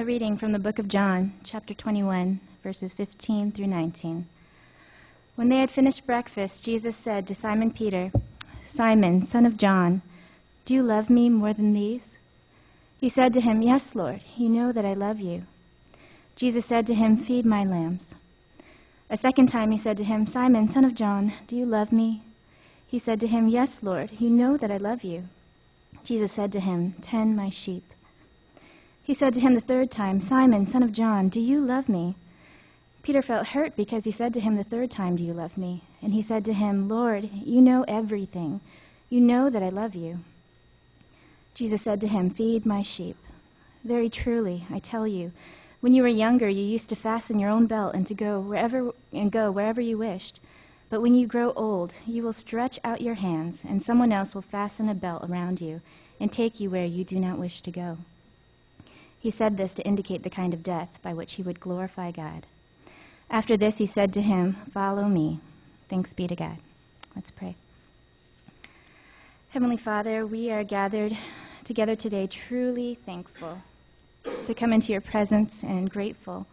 A reading from the book of John, chapter 21, verses 15 through 19. When they had finished breakfast, Jesus said to Simon Peter, Simon, son of John, do you love me more than these? He said to him, Yes, Lord, you know that I love you. Jesus said to him, Feed my lambs. A second time he said to him, Simon, son of John, do you love me? He said to him, Yes, Lord, you know that I love you. Jesus said to him, Tend my sheep. He said to him the third time, Simon, son of John, do you love me? Peter felt hurt because he said to him the third time, Do you love me? And he said to him, Lord, you know everything. You know that I love you. Jesus said to him, Feed my sheep. Very truly, I tell you, when you were younger, you used to fasten your own belt and to go wherever and go wherever you wished. But when you grow old, you will stretch out your hands, and someone else will fasten a belt around you and take you where you do not wish to go. He said this to indicate the kind of death by which he would glorify God. After this, he said to him, Follow me. Thanks be to God. Let's pray. Heavenly Father, we are gathered together today truly thankful to come into your presence and grateful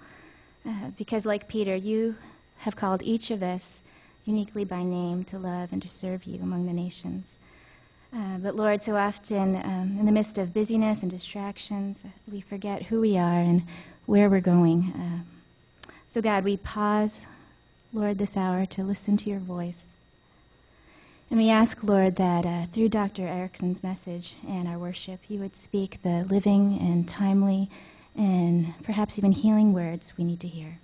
uh, because, like Peter, you have called each of us uniquely by name to love and to serve you among the nations. Uh, but Lord, so often um, in the midst of busyness and distractions, we forget who we are and where we're going. Uh, so, God, we pause, Lord, this hour to listen to your voice. And we ask, Lord, that uh, through Dr. Erickson's message and our worship, you would speak the living and timely and perhaps even healing words we need to hear.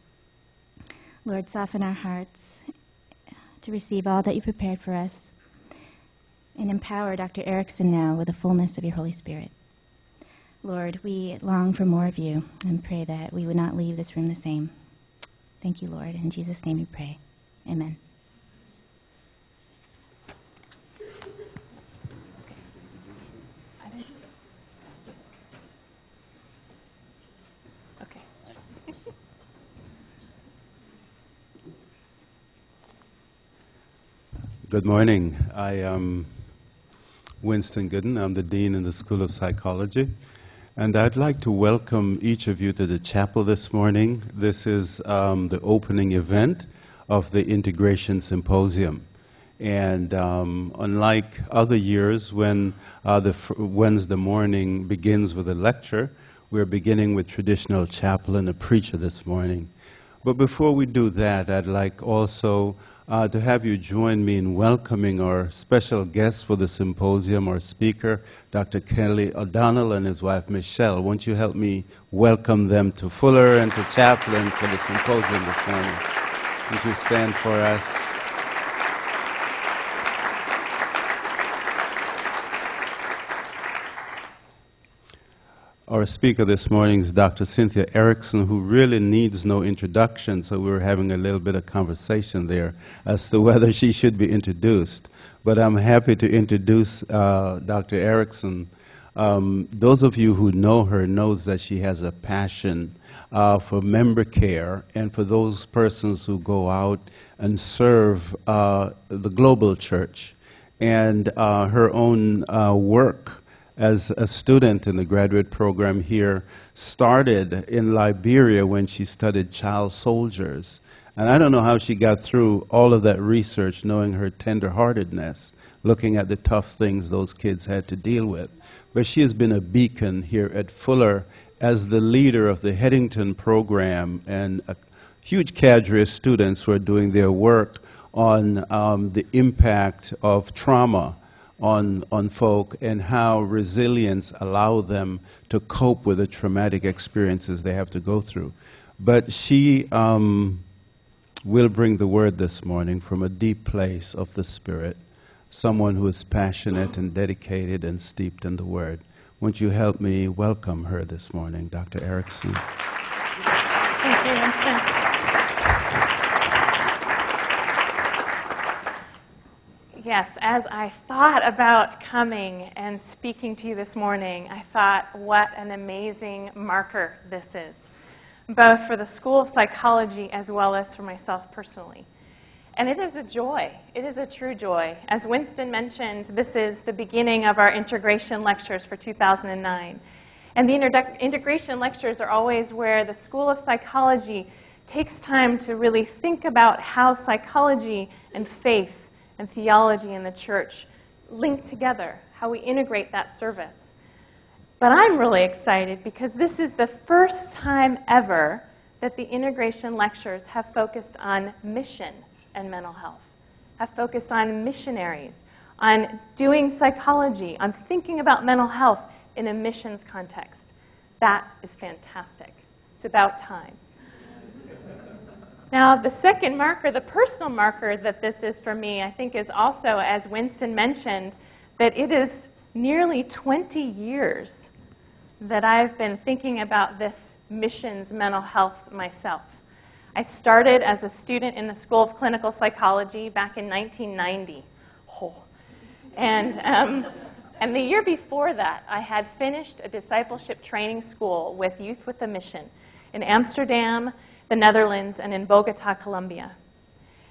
Lord, soften our hearts to receive all that you prepared for us and empower Dr. Erickson now with the fullness of your Holy Spirit. Lord, we long for more of you and pray that we would not leave this room the same. Thank you, Lord. In Jesus' name we pray. Amen. Good morning. I am Winston Gooden. I'm the Dean in the School of Psychology. And I'd like to welcome each of you to the chapel this morning. This is um, the opening event of the Integration Symposium. And um, unlike other years when uh, the Wednesday morning begins with a lecture, we're beginning with traditional chapel and a preacher this morning. But before we do that, I'd like also uh, to have you join me in welcoming our special guest for the symposium, our speaker, Dr. Kelly O'Donnell and his wife Michelle. Won't you help me welcome them to Fuller and to Chaplin for the symposium this morning? Won't you stand for us? Our speaker this morning is Dr. Cynthia Erickson, who really needs no introduction, so we were having a little bit of conversation there as to whether she should be introduced. But I'm happy to introduce uh, Dr. Erickson. Um, those of you who know her knows that she has a passion uh, for member care and for those persons who go out and serve uh, the global church. And uh, her own uh, work as a student in the graduate program here started in Liberia when she studied child soldiers. And I don't know how she got through all of that research knowing her tenderheartedness, looking at the tough things those kids had to deal with. But she has been a beacon here at Fuller as the leader of the Headington program and a huge cadre of students who are doing their work on um, the impact of trauma on, on folk and how resilience allow them to cope with the traumatic experiences they have to go through. But she um, will bring the word this morning from a deep place of the Spirit, someone who is passionate and dedicated and steeped in the word. Won't you help me welcome her this morning, Dr. Erickson? Thank you. Yes, as I thought about coming and speaking to you this morning, I thought what an amazing marker this is, both for the School of Psychology as well as for myself personally. And it is a joy. It is a true joy. As Winston mentioned, this is the beginning of our integration lectures for 2009. And the integration lectures are always where the School of Psychology takes time to really think about how psychology and faith and theology in the church link together, how we integrate that service. But I'm really excited because this is the first time ever that the integration lectures have focused on mission and mental health, have focused on missionaries, on doing psychology, on thinking about mental health in a missions context. That is fantastic. It's about time. Now, the second marker, the personal marker that this is for me, I think is also, as Winston mentioned, that it is nearly 20 years that I've been thinking about this missions mental health myself. I started as a student in the School of Clinical Psychology back in 1990. Oh. And, um, and the year before that, I had finished a discipleship training school with Youth with a Mission in Amsterdam the Netherlands, and in Bogota, Colombia.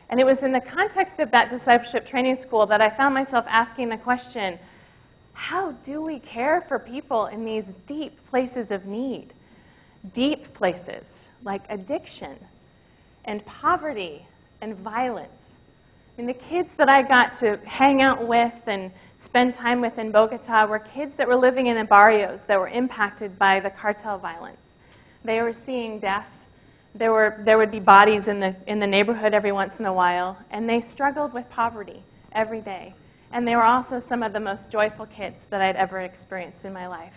And it was in the context of that discipleship training school that I found myself asking the question how do we care for people in these deep places of need? Deep places like addiction and poverty and violence. I mean, the kids that I got to hang out with and spend time with in Bogota were kids that were living in the barrios that were impacted by the cartel violence. They were seeing death there, were, there would be bodies in the, in the neighborhood every once in a while, and they struggled with poverty every day. And they were also some of the most joyful kids that I'd ever experienced in my life.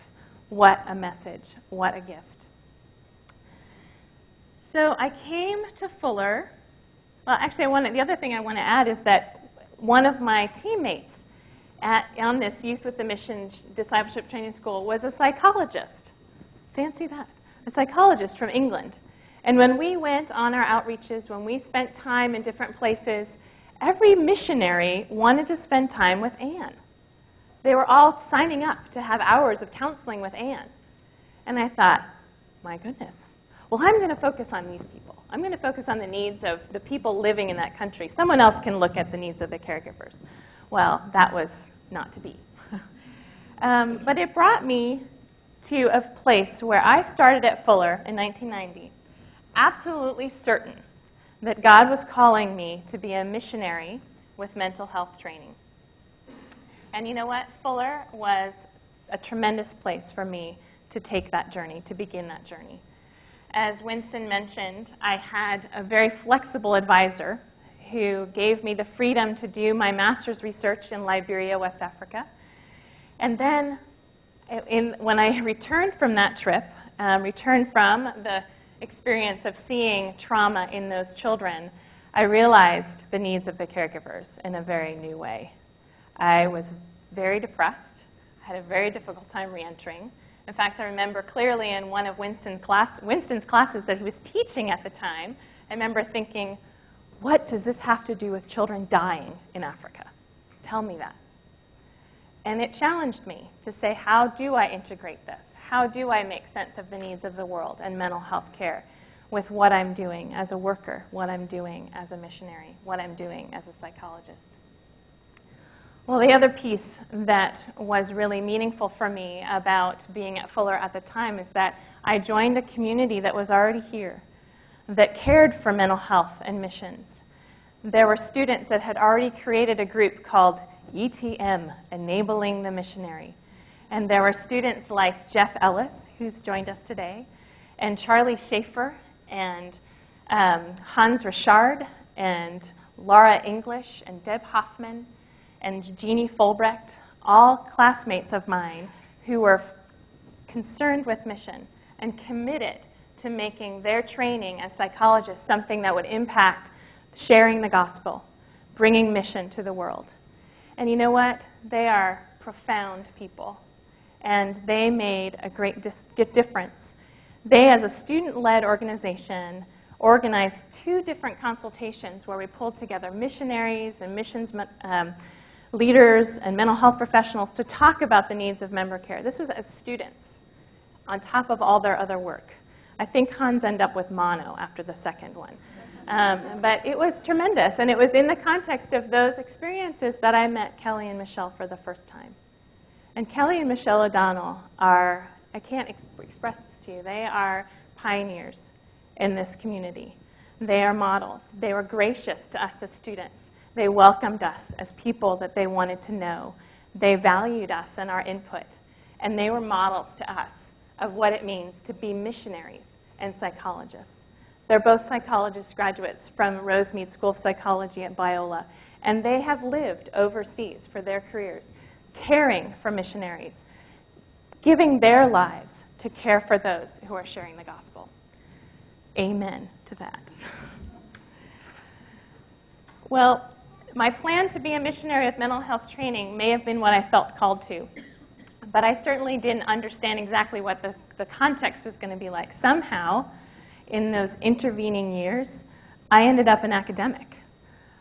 What a message. What a gift. So I came to Fuller. Well, actually, I wanted, the other thing I want to add is that one of my teammates at, on this Youth with the Mission Discipleship Training School was a psychologist. Fancy that. A psychologist from England. And when we went on our outreaches, when we spent time in different places, every missionary wanted to spend time with Anne. They were all signing up to have hours of counseling with Anne. And I thought, my goodness, well, I'm going to focus on these people. I'm going to focus on the needs of the people living in that country. Someone else can look at the needs of the caregivers. Well, that was not to be. um, but it brought me to a place where I started at Fuller in 1990 absolutely certain that God was calling me to be a missionary with mental health training. And you know what? Fuller was a tremendous place for me to take that journey, to begin that journey. As Winston mentioned, I had a very flexible advisor who gave me the freedom to do my master's research in Liberia, West Africa. And then, in, when I returned from that trip, um, returned from the experience of seeing trauma in those children, I realized the needs of the caregivers in a very new way. I was very depressed. I had a very difficult time reentering. In fact, I remember clearly in one of Winston class, Winston's classes that he was teaching at the time, I remember thinking, what does this have to do with children dying in Africa? Tell me that. And it challenged me to say, how do I integrate this? How do I make sense of the needs of the world and mental health care with what I'm doing as a worker, what I'm doing as a missionary, what I'm doing as a psychologist? Well, the other piece that was really meaningful for me about being at Fuller at the time is that I joined a community that was already here, that cared for mental health and missions. There were students that had already created a group called ETM, Enabling the Missionary. And there were students like Jeff Ellis, who's joined us today, and Charlie Schaefer, and um, Hans Richard, and Laura English, and Deb Hoffman, and Jeannie Fulbrecht, all classmates of mine who were concerned with mission and committed to making their training as psychologists something that would impact sharing the gospel, bringing mission to the world. And you know what? They are profound people and they made a great difference. They, as a student led organization, organized two different consultations where we pulled together missionaries and missions um, leaders and mental health professionals to talk about the needs of member care. This was as students, on top of all their other work. I think Hans ended up with mono after the second one. Um, but it was tremendous, and it was in the context of those experiences that I met Kelly and Michelle for the first time. And Kelly and Michelle O'Donnell are I can't ex- express this to you. They are pioneers in this community. They are models. They were gracious to us as students. They welcomed us as people that they wanted to know. They valued us and our input. And they were models to us of what it means to be missionaries and psychologists. They're both psychologist graduates from Rosemead School of Psychology at Biola, and they have lived overseas for their careers, caring for missionaries, giving their lives to care for those who are sharing the gospel. Amen to that. Well, my plan to be a missionary with mental health training may have been what I felt called to, but I certainly didn't understand exactly what the, the context was going to be like. Somehow, in those intervening years, I ended up an academic.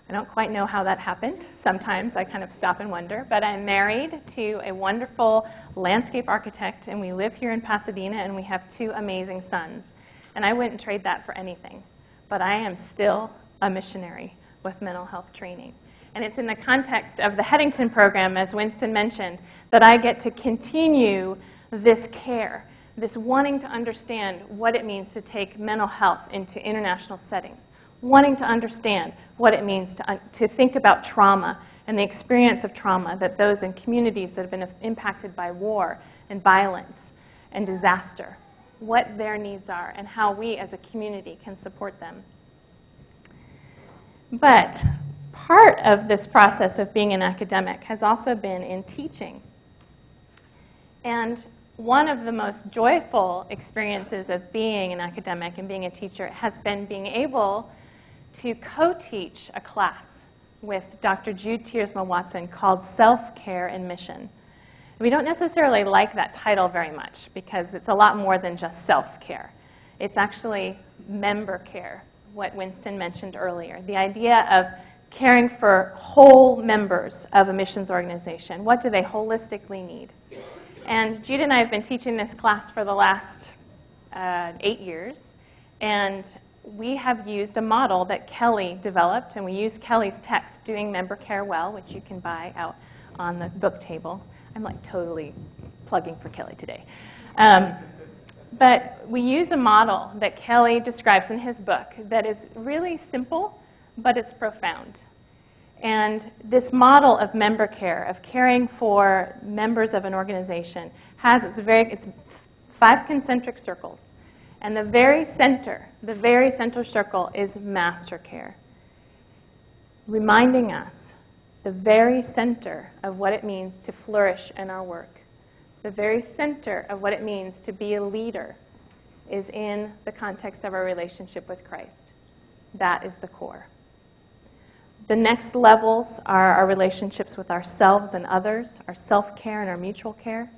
I don't quite know how that happened. Sometimes I kind of stop and wonder. But I'm married to a wonderful landscape architect, and we live here in Pasadena, and we have two amazing sons. And I wouldn't trade that for anything. But I am still a missionary with mental health training. And it's in the context of the Headington program, as Winston mentioned, that I get to continue this care, this wanting to understand what it means to take mental health into international settings, wanting to understand what it means to, to think about trauma and the experience of trauma that those in communities that have been impacted by war and violence and disaster, what their needs are, and how we as a community can support them. But part of this process of being an academic has also been in teaching. And one of the most joyful experiences of being an academic and being a teacher has been being able to co teach a class with Dr. Jude Tiersma Watson called Self Care and Mission. We don't necessarily like that title very much because it's a lot more than just self care. It's actually member care, what Winston mentioned earlier. The idea of caring for whole members of a missions organization. What do they holistically need? And Jude and I have been teaching this class for the last uh, eight years, and we have used a model that Kelly developed, and we use Kelly's text, Doing Member Care Well, which you can buy out on the book table. I'm like totally plugging for Kelly today. Um, but we use a model that Kelly describes in his book that is really simple, but it's profound. And this model of member care, of caring for members of an organization, has its very it's five concentric circles. And the very center, the very center circle is master care. Reminding us the very center of what it means to flourish in our work. The very center of what it means to be a leader is in the context of our relationship with Christ. That is the core. The next levels are our relationships with ourselves and others, our self care and our mutual care.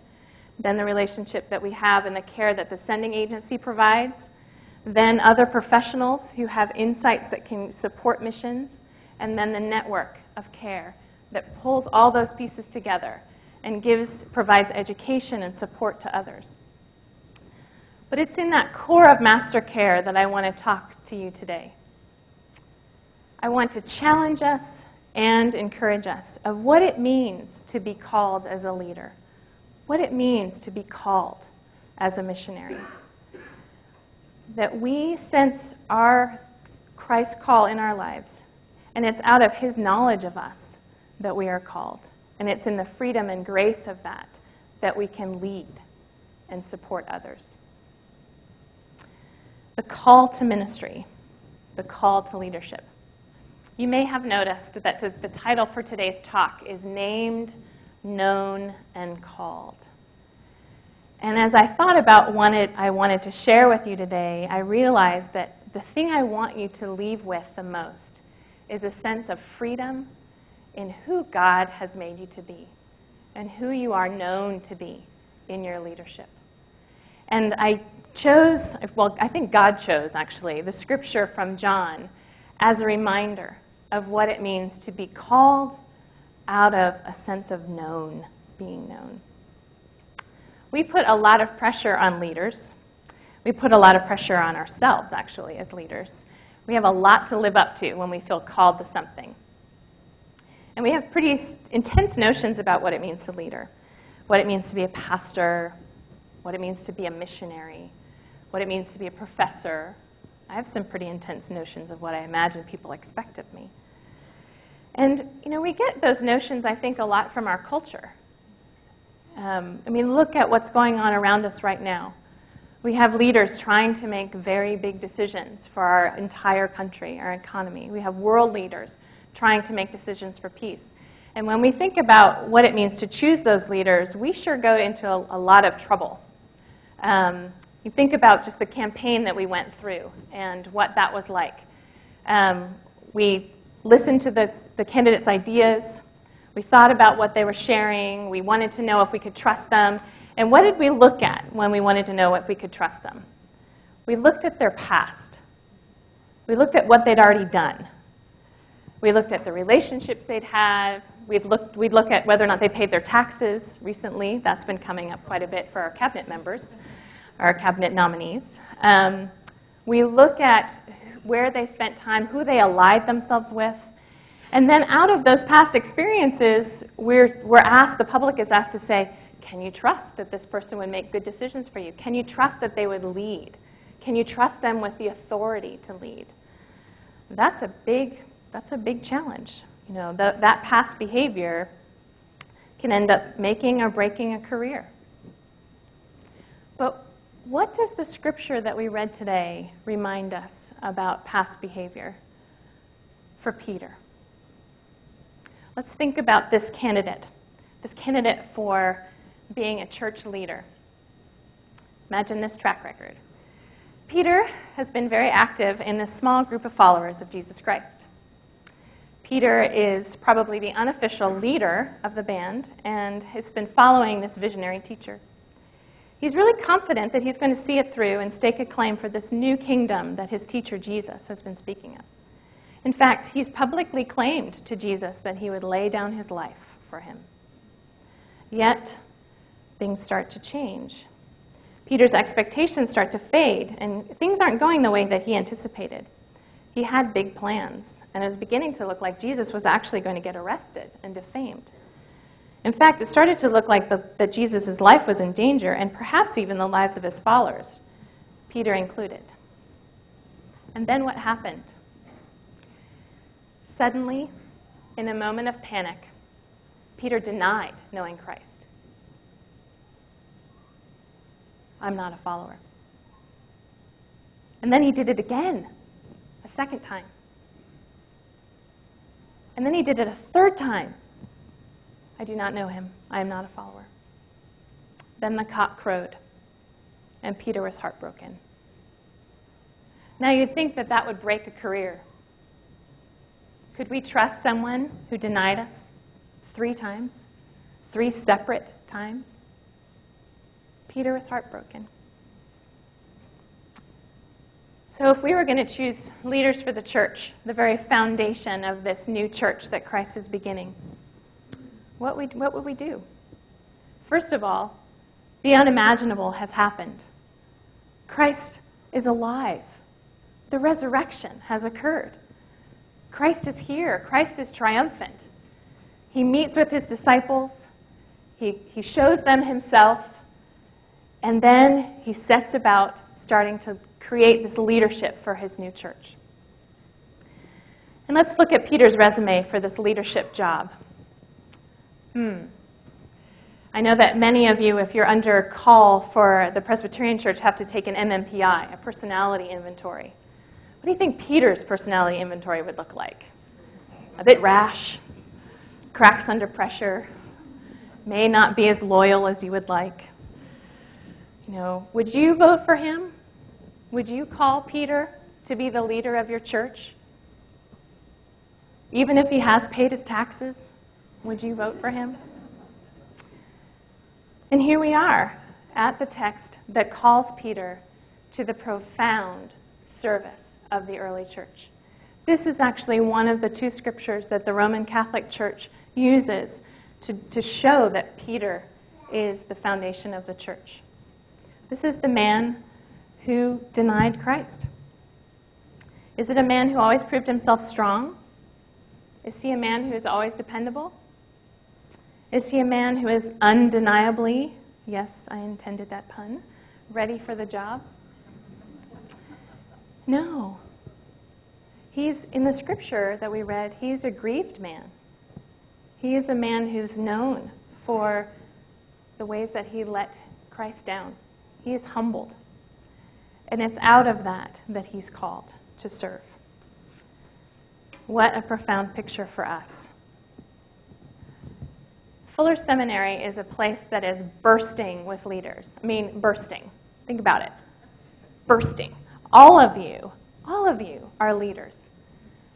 Then the relationship that we have and the care that the sending agency provides. Then other professionals who have insights that can support missions. And then the network of care that pulls all those pieces together and gives, provides education and support to others. But it's in that core of master care that I want to talk to you today. I want to challenge us and encourage us of what it means to be called as a leader, what it means to be called as a missionary. That we sense our Christ call in our lives, and it's out of His knowledge of us that we are called. And it's in the freedom and grace of that that we can lead and support others. The call to ministry, the call to leadership. You may have noticed that the title for today's talk is Named, Known, and Called. And as I thought about what I wanted to share with you today, I realized that the thing I want you to leave with the most is a sense of freedom in who God has made you to be and who you are known to be in your leadership. And I chose, well, I think God chose actually, the scripture from John as a reminder of what it means to be called out of a sense of known, being known. We put a lot of pressure on leaders. We put a lot of pressure on ourselves, actually, as leaders. We have a lot to live up to when we feel called to something. And we have pretty intense notions about what it means to leader, what it means to be a pastor, what it means to be a missionary, what it means to be a professor. I have some pretty intense notions of what I imagine people expect of me. And, you know, we get those notions, I think, a lot from our culture. Um, I mean, look at what's going on around us right now. We have leaders trying to make very big decisions for our entire country, our economy. We have world leaders trying to make decisions for peace. And when we think about what it means to choose those leaders, we sure go into a, a lot of trouble. Um, you think about just the campaign that we went through and what that was like. Um, we listened to the, the candidates' ideas. We thought about what they were sharing. We wanted to know if we could trust them. And what did we look at when we wanted to know if we could trust them? We looked at their past. We looked at what they'd already done. We looked at the relationships they'd had. We'd, looked, we'd look at whether or not they paid their taxes recently. That's been coming up quite a bit for our cabinet members, our cabinet nominees. Um, we look at where they spent time, who they allied themselves with. And then out of those past experiences, we're, we're asked, the public is asked to say, can you trust that this person would make good decisions for you? Can you trust that they would lead? Can you trust them with the authority to lead? That's a big, that's a big challenge. You know, the, that past behavior can end up making or breaking a career. But what does the scripture that we read today remind us about past behavior for Peter? Let's think about this candidate, this candidate for being a church leader. Imagine this track record. Peter has been very active in this small group of followers of Jesus Christ. Peter is probably the unofficial leader of the band and has been following this visionary teacher. He's really confident that he's going to see it through and stake a claim for this new kingdom that his teacher Jesus has been speaking of. In fact, he's publicly claimed to Jesus that he would lay down his life for him. Yet, things start to change. Peter's expectations start to fade, and things aren't going the way that he anticipated he had big plans, and it was beginning to look like Jesus was actually going to get arrested and defamed. In fact, it started to look like the, that Jesus' life was in danger, and perhaps even the lives of his followers, Peter included. And then what happened? Suddenly, in a moment of panic, Peter denied knowing Christ. I'm not a follower. And then he did it again a second time. And then he did it a third time. I do not know him. I am not a follower. Then the cock crowed, and Peter was heartbroken. Now you'd think that that would break a career. Could we trust someone who denied us three times, three separate times? Peter was heartbroken. So, if we were going to choose leaders for the church, the very foundation of this new church that Christ is beginning, what, we, what would we do? First of all, the unimaginable has happened. Christ is alive. The resurrection has occurred. Christ is here. Christ is triumphant. He meets with his disciples, he, he shows them himself, and then he sets about starting to create this leadership for his new church. And let's look at Peter's resume for this leadership job. Hmm. I know that many of you, if you're under call for the Presbyterian Church, have to take an MMPI, a personality inventory. What do you think Peter's personality inventory would look like? A bit rash, cracks under pressure, may not be as loyal as you would like. You know, would you vote for him? Would you call Peter to be the leader of your church? Even if he has paid his taxes, would you vote for him? And here we are at the text that calls Peter to the profound service of the early church. This is actually one of the two scriptures that the Roman Catholic Church uses to, to show that Peter is the foundation of the church. This is the man who denied Christ? Is it a man who always proved himself strong? Is he a man who is always dependable? Is he a man who is undeniably Yes, I intended that pun. Ready for the job? No. He's in the scripture that we read, he's a grieved man. He is a man who's known for the ways that he let Christ down. He is humbled. And it's out of that that he's called to serve. What a profound picture for us. Fuller Seminary is a place that is bursting with leaders. I mean, bursting. Think about it. Bursting. All of you, all of you are leaders.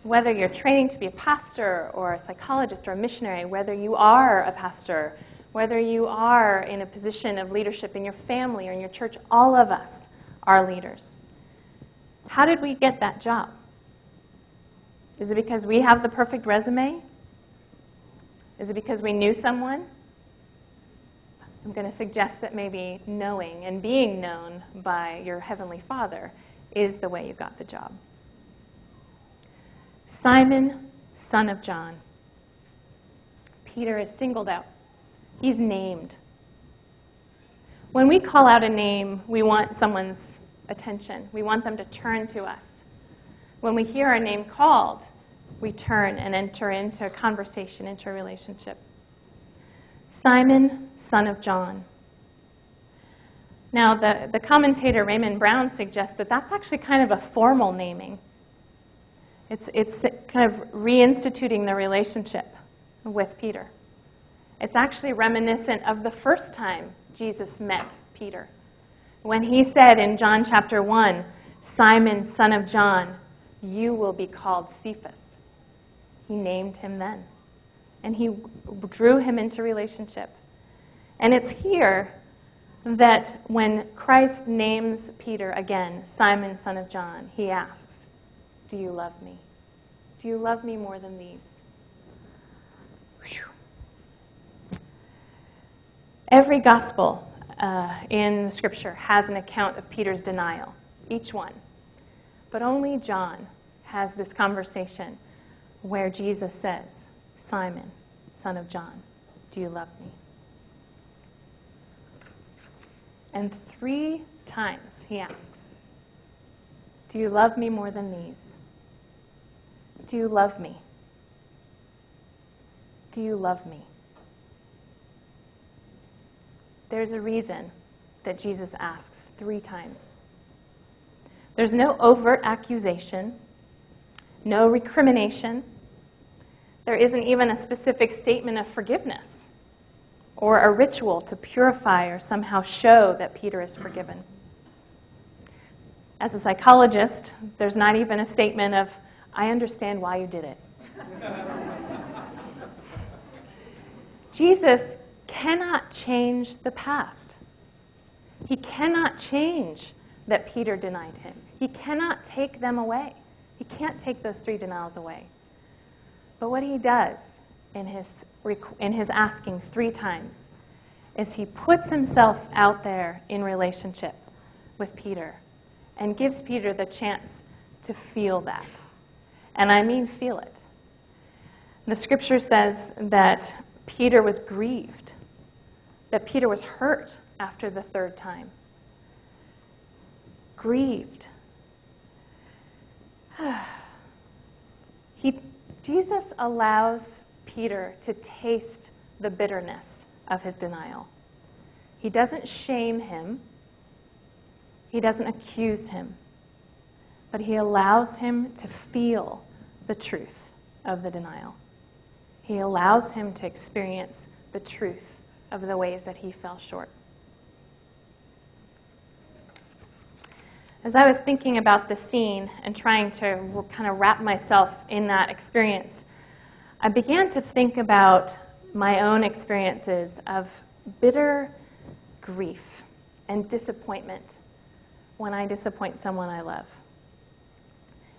Whether you're training to be a pastor or a psychologist or a missionary, whether you are a pastor, whether you are in a position of leadership in your family or in your church, all of us are leaders. How did we get that job? Is it because we have the perfect resume? Is it because we knew someone? I'm going to suggest that maybe knowing and being known by your Heavenly Father is the way you got the job. Simon, son of John. Peter is singled out, he's named. When we call out a name, we want someone's attention, we want them to turn to us. When we hear our name called, we turn and enter into a conversation, into a relationship. Simon, son of John. Now, the, the commentator Raymond Brown suggests that that's actually kind of a formal naming. It's, it's kind of reinstituting the relationship with Peter. It's actually reminiscent of the first time Jesus met Peter. When he said in John chapter 1, Simon, son of John, you will be called Cephas. He named him then. And he drew him into relationship. And it's here that when Christ names Peter again, Simon, son of John, he asks, Do you love me? Do you love me more than these? Whew. Every gospel uh, in the scripture has an account of Peter's denial, each one. But only John has this conversation where Jesus says, Simon, son of John, do you love me? And three times he asks, Do you love me more than these? Do you love me? Do you love me? There's a reason that Jesus asks three times. There's no overt accusation no recrimination. There isn't even a specific statement of forgiveness or a ritual to purify or somehow show that Peter is forgiven. As a psychologist, there's not even a statement of, I understand why you did it. Jesus cannot change the past. He cannot change that Peter denied him. He cannot take them away. He can't take those three denials away. But what he does in his, in his asking three times is he puts himself out there in relationship with Peter and gives Peter the chance to feel that. And I mean, feel it. The scripture says that Peter was grieved, that Peter was hurt after the third time. Grieved. he, Jesus allows Peter to taste the bitterness of his denial. He doesn't shame him, he doesn't accuse him, but he allows him to feel the truth of the denial. He allows him to experience the truth of the ways that he fell short. As I was thinking about the scene and trying to kind of wrap myself in that experience, I began to think about my own experiences of bitter grief and disappointment when I disappoint someone I love.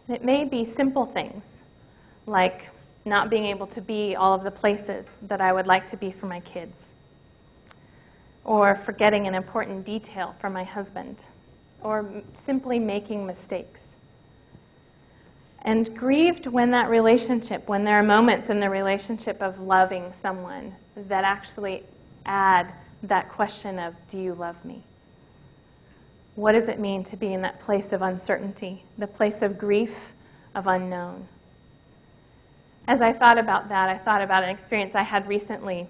And it may be simple things like not being able to be all of the places that I would like to be for my kids, or forgetting an important detail from my husband or simply making mistakes. And grieved when that relationship, when there are moments in the relationship of loving someone that actually add that question of, Do you love me? What does it mean to be in that place of uncertainty, the place of grief, of unknown? As I thought about that, I thought about an experience I had recently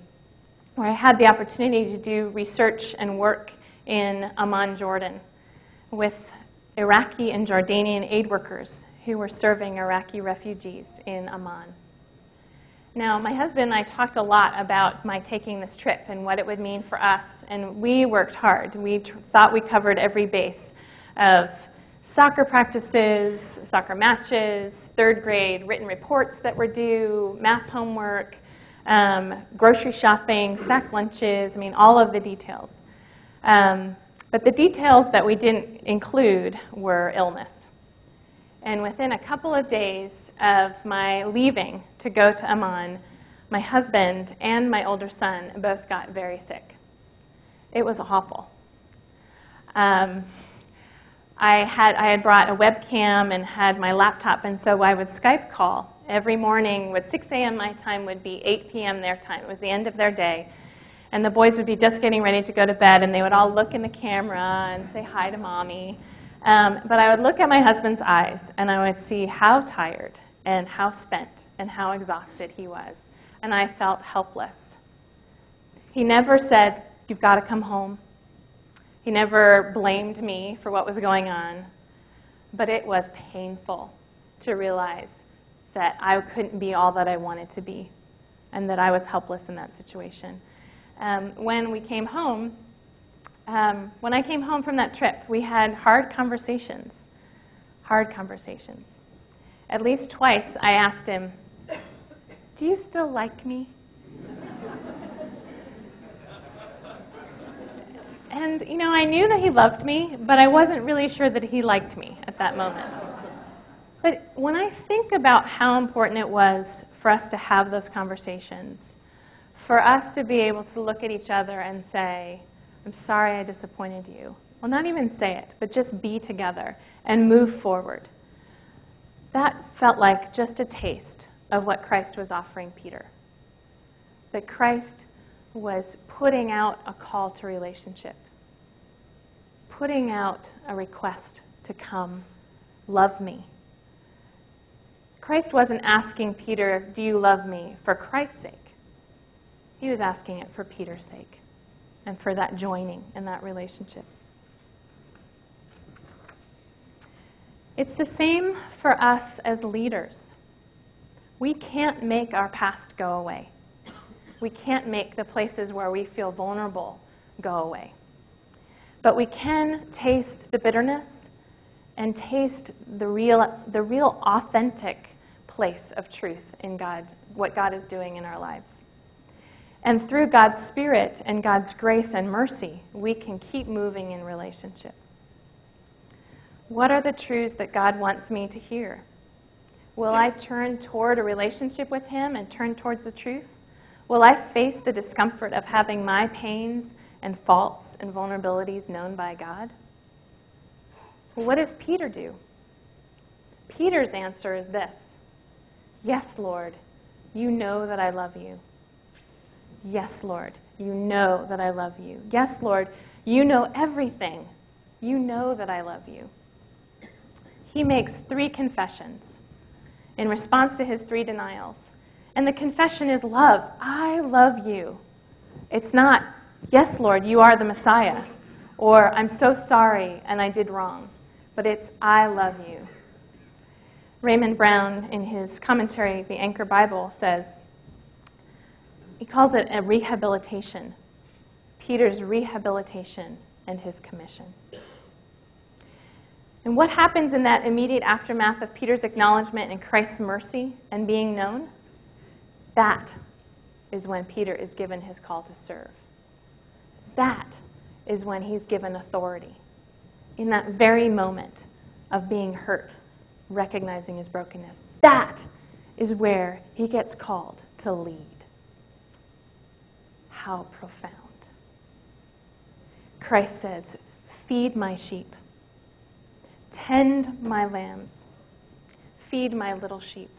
where I had the opportunity to do research and work in Amman, Jordan, with Iraqi and Jordanian aid workers who were serving Iraqi refugees in Amman. Now, my husband and I talked a lot about my taking this trip and what it would mean for us, and we worked hard. We tr- thought we covered every base of soccer practices, soccer matches, third grade written reports that were due, math homework, um, grocery shopping, sack lunches, I mean, all of the details. Um, but the details that we didn't include were illness. And within a couple of days of my leaving to go to Amman, my husband and my older son both got very sick. It was awful. Um, I had, I had brought a webcam and had my laptop, and so I would Skype call every morning. At 6 a.m. my time would be 8 p.m. their time. It was the end of their day. And the boys would be just getting ready to go to bed, and they would all look in the camera and say hi to mommy. Um, but I would look at my husband's eyes and I would see how tired and how spent and how exhausted he was. And I felt helpless. He never said, You've got to come home. He never blamed me for what was going on. But it was painful to realize that I couldn't be all that I wanted to be and that I was helpless in that situation. Um, when we came home, um, when I came home from that trip, we had hard conversations. Hard conversations. At least twice I asked him, Do you still like me? and, you know, I knew that he loved me, but I wasn't really sure that he liked me at that moment. But when I think about how important it was for us to have those conversations, for us to be able to look at each other and say, I'm sorry I disappointed you. Well, not even say it, but just be together and move forward. That felt like just a taste of what Christ was offering Peter. That Christ was putting out a call to relationship, putting out a request to come, love me. Christ wasn't asking Peter, Do you love me for Christ's sake? He was asking it for Peter's sake and for that joining in that relationship. It's the same for us as leaders. We can't make our past go away. We can't make the places where we feel vulnerable go away. But we can taste the bitterness and taste the real, the real authentic place of truth in God, what God is doing in our lives. And through God's Spirit and God's grace and mercy, we can keep moving in relationship. What are the truths that God wants me to hear? Will I turn toward a relationship with Him and turn towards the truth? Will I face the discomfort of having my pains and faults and vulnerabilities known by God? Well, what does Peter do? Peter's answer is this Yes, Lord, you know that I love you. Yes, Lord, you know that I love you. Yes, Lord, you know everything. You know that I love you. He makes three confessions in response to his three denials. And the confession is love. I love you. It's not, yes, Lord, you are the Messiah, or I'm so sorry and I did wrong, but it's, I love you. Raymond Brown, in his commentary, The Anchor Bible, says, he calls it a rehabilitation. Peter's rehabilitation and his commission. And what happens in that immediate aftermath of Peter's acknowledgement and Christ's mercy and being known? That is when Peter is given his call to serve. That is when he's given authority. In that very moment of being hurt, recognizing his brokenness. That is where he gets called to lead how profound. Christ says, Feed my sheep, tend my lambs, feed my little sheep.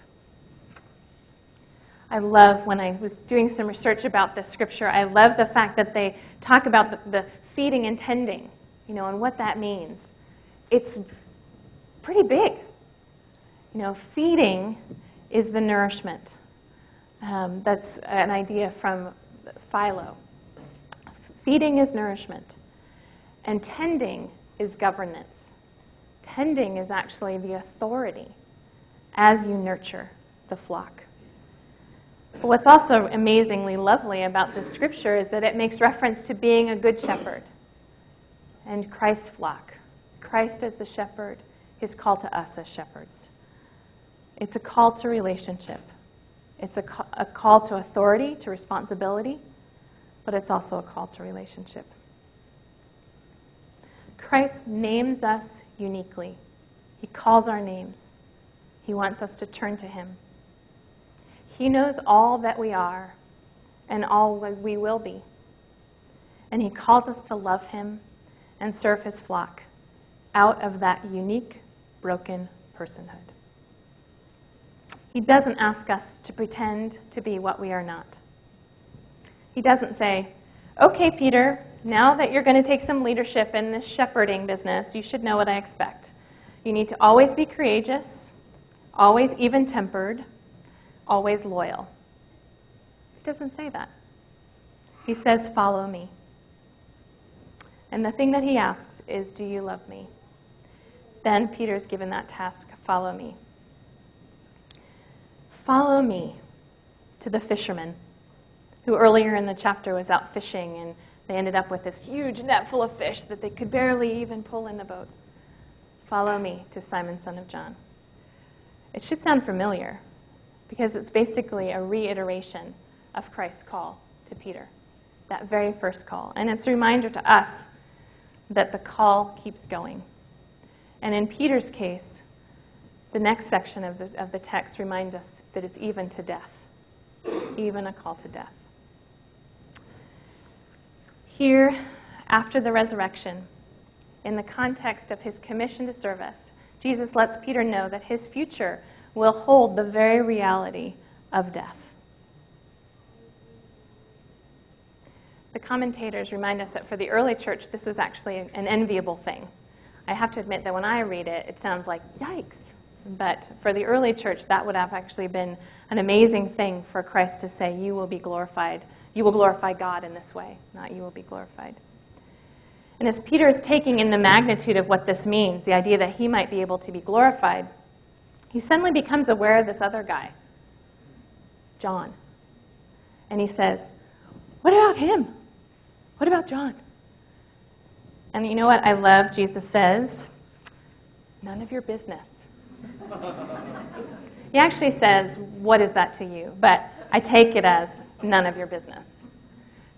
I love when I was doing some research about this scripture, I love the fact that they talk about the, the feeding and tending, you know, and what that means. It's pretty big. You know, feeding is the nourishment. Um, that's an idea from Philo. Feeding is nourishment, and tending is governance. Tending is actually the authority as you nurture the flock. But what's also amazingly lovely about this scripture is that it makes reference to being a good shepherd and Christ's flock. Christ as the shepherd, his call to us as shepherds. It's a call to relationship. It's a, a call to authority, to responsibility, but it's also a call to relationship. Christ names us uniquely. He calls our names. He wants us to turn to Him. He knows all that we are and all that we will be. And He calls us to love Him and serve His flock out of that unique, broken personhood. He doesn't ask us to pretend to be what we are not. He doesn't say, okay, Peter, now that you're going to take some leadership in this shepherding business, you should know what I expect. You need to always be courageous, always even tempered, always loyal. He doesn't say that. He says, Follow me. And the thing that he asks is, Do you love me? Then Peter's given that task follow me. Follow me to the fisherman who earlier in the chapter was out fishing and they ended up with this huge net full of fish that they could barely even pull in the boat. Follow me to Simon, son of John. It should sound familiar because it's basically a reiteration of Christ's call to Peter, that very first call. And it's a reminder to us that the call keeps going. And in Peter's case, the next section of the, of the text reminds us that it's even to death, even a call to death. Here, after the resurrection, in the context of his commission to service, Jesus lets Peter know that his future will hold the very reality of death. The commentators remind us that for the early church, this was actually an enviable thing. I have to admit that when I read it, it sounds like, yikes. But for the early church, that would have actually been an amazing thing for Christ to say, You will be glorified. You will glorify God in this way, not you will be glorified. And as Peter is taking in the magnitude of what this means, the idea that he might be able to be glorified, he suddenly becomes aware of this other guy, John. And he says, What about him? What about John? And you know what I love? Jesus says, None of your business. he actually says, What is that to you? But I take it as none of your business.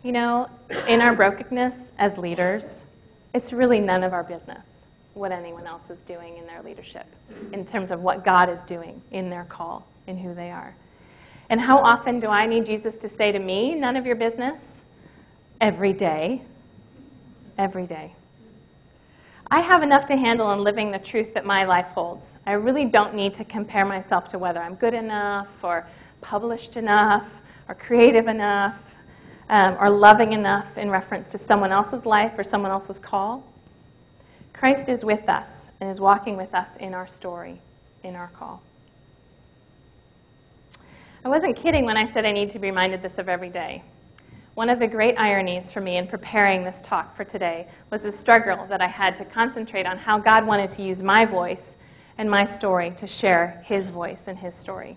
You know, in our brokenness as leaders, it's really none of our business what anyone else is doing in their leadership, in terms of what God is doing in their call, in who they are. And how often do I need Jesus to say to me, none of your business? Every day. Every day. I have enough to handle in living the truth that my life holds. I really don't need to compare myself to whether I'm good enough or published enough or creative enough um, or loving enough in reference to someone else's life or someone else's call. Christ is with us and is walking with us in our story, in our call. I wasn't kidding when I said I need to be reminded this of every day. One of the great ironies for me in preparing this talk for today was the struggle that I had to concentrate on how God wanted to use my voice and my story to share his voice and his story.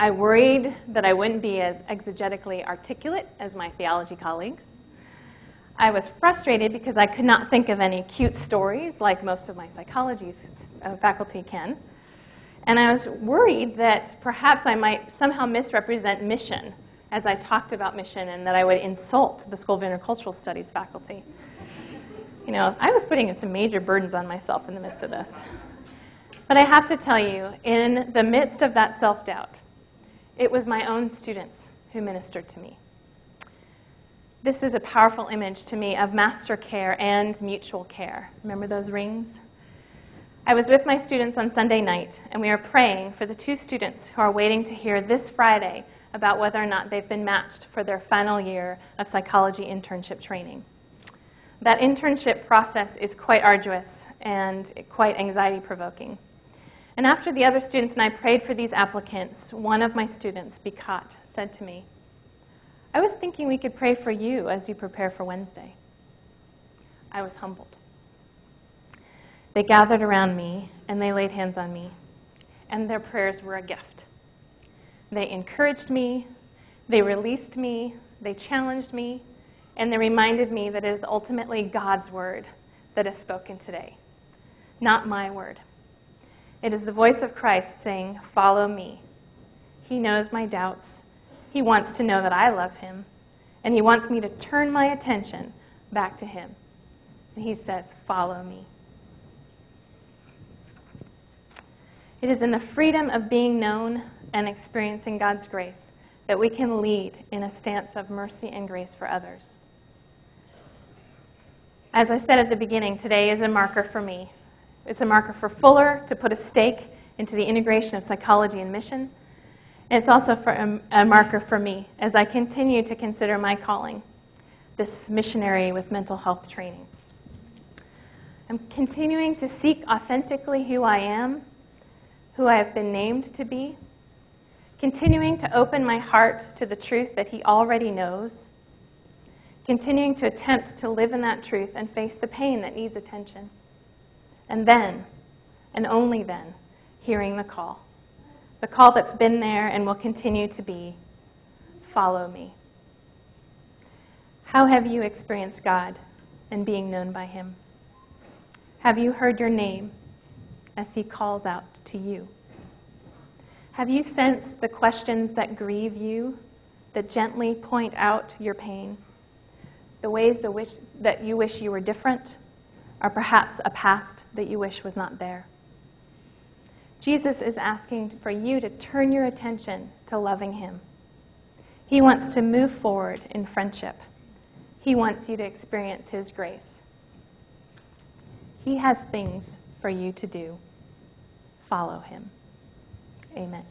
I worried that I wouldn't be as exegetically articulate as my theology colleagues. I was frustrated because I could not think of any cute stories like most of my psychology uh, faculty can. And I was worried that perhaps I might somehow misrepresent mission as I talked about mission and that I would insult the School of Intercultural Studies faculty. You know, I was putting some major burdens on myself in the midst of this. But I have to tell you, in the midst of that self doubt, it was my own students who ministered to me. This is a powerful image to me of master care and mutual care. Remember those rings? I was with my students on Sunday night, and we are praying for the two students who are waiting to hear this Friday about whether or not they've been matched for their final year of psychology internship training. That internship process is quite arduous and quite anxiety provoking. And after the other students and I prayed for these applicants, one of my students, Bikat, said to me, I was thinking we could pray for you as you prepare for Wednesday. I was humbled. They gathered around me and they laid hands on me, and their prayers were a gift. They encouraged me, they released me, they challenged me, and they reminded me that it is ultimately God's word that is spoken today, not my word. It is the voice of Christ saying, Follow me. He knows my doubts. He wants to know that I love him, and he wants me to turn my attention back to him. And he says, Follow me. It is in the freedom of being known and experiencing God's grace that we can lead in a stance of mercy and grace for others. As I said at the beginning, today is a marker for me. It's a marker for Fuller to put a stake into the integration of psychology and mission. And it's also a, um, a marker for me as I continue to consider my calling, this missionary with mental health training. I'm continuing to seek authentically who I am, who I have been named to be, continuing to open my heart to the truth that He already knows, continuing to attempt to live in that truth and face the pain that needs attention. And then, and only then, hearing the call. The call that's been there and will continue to be follow me. How have you experienced God and being known by Him? Have you heard your name as He calls out to you? Have you sensed the questions that grieve you, that gently point out your pain? The ways that, wish, that you wish you were different, or perhaps a past that you wish was not there. Jesus is asking for you to turn your attention to loving Him. He wants to move forward in friendship. He wants you to experience His grace. He has things for you to do. Follow Him. Amen.